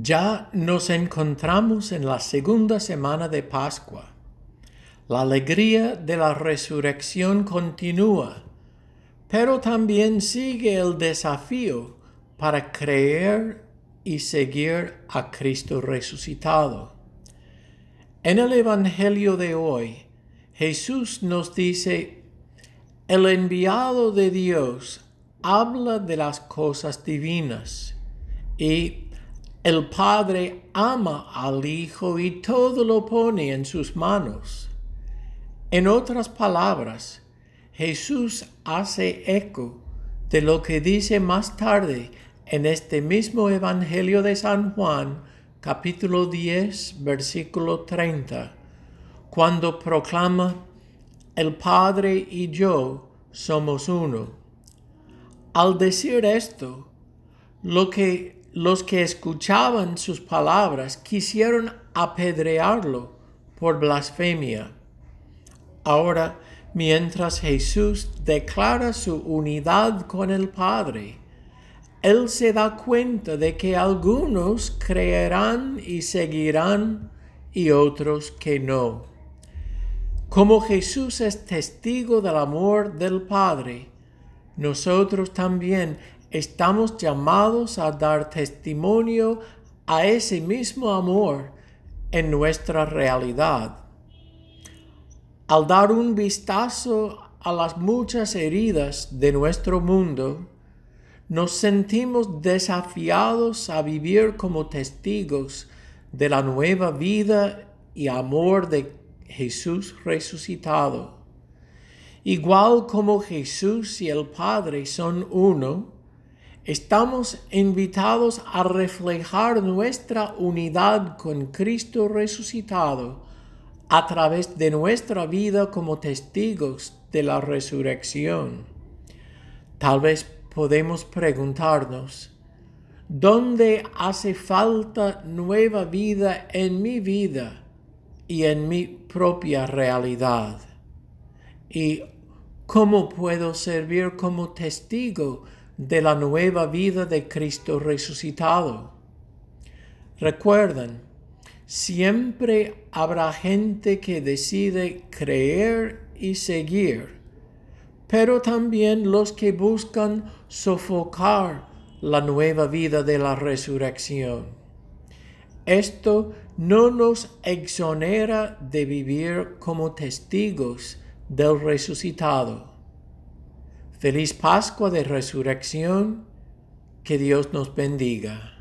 Ya nos encontramos en la segunda semana de Pascua. La alegría de la resurrección continúa, pero también sigue el desafío para creer y seguir a Cristo resucitado. En el Evangelio de hoy, Jesús nos dice, el enviado de Dios habla de las cosas divinas y el Padre ama al Hijo y todo lo pone en sus manos. En otras palabras, Jesús hace eco de lo que dice más tarde en este mismo Evangelio de San Juan, capítulo 10, versículo 30, cuando proclama, el Padre y yo somos uno. Al decir esto, lo que los que escuchaban sus palabras quisieron apedrearlo por blasfemia. Ahora, mientras Jesús declara su unidad con el Padre, Él se da cuenta de que algunos creerán y seguirán y otros que no. Como Jesús es testigo del amor del Padre, nosotros también estamos llamados a dar testimonio a ese mismo amor en nuestra realidad. Al dar un vistazo a las muchas heridas de nuestro mundo, nos sentimos desafiados a vivir como testigos de la nueva vida y amor de Jesús resucitado. Igual como Jesús y el Padre son uno, estamos invitados a reflejar nuestra unidad con Cristo resucitado a través de nuestra vida como testigos de la resurrección. Tal vez podemos preguntarnos, ¿dónde hace falta nueva vida en mi vida y en mi propia realidad? ¿Y cómo puedo servir como testigo de la nueva vida de Cristo resucitado. Recuerden, siempre habrá gente que decide creer y seguir, pero también los que buscan sofocar la nueva vida de la resurrección. Esto no nos exonera de vivir como testigos del resucitado. Feliz Pascua de Resurrección. Que Dios nos bendiga.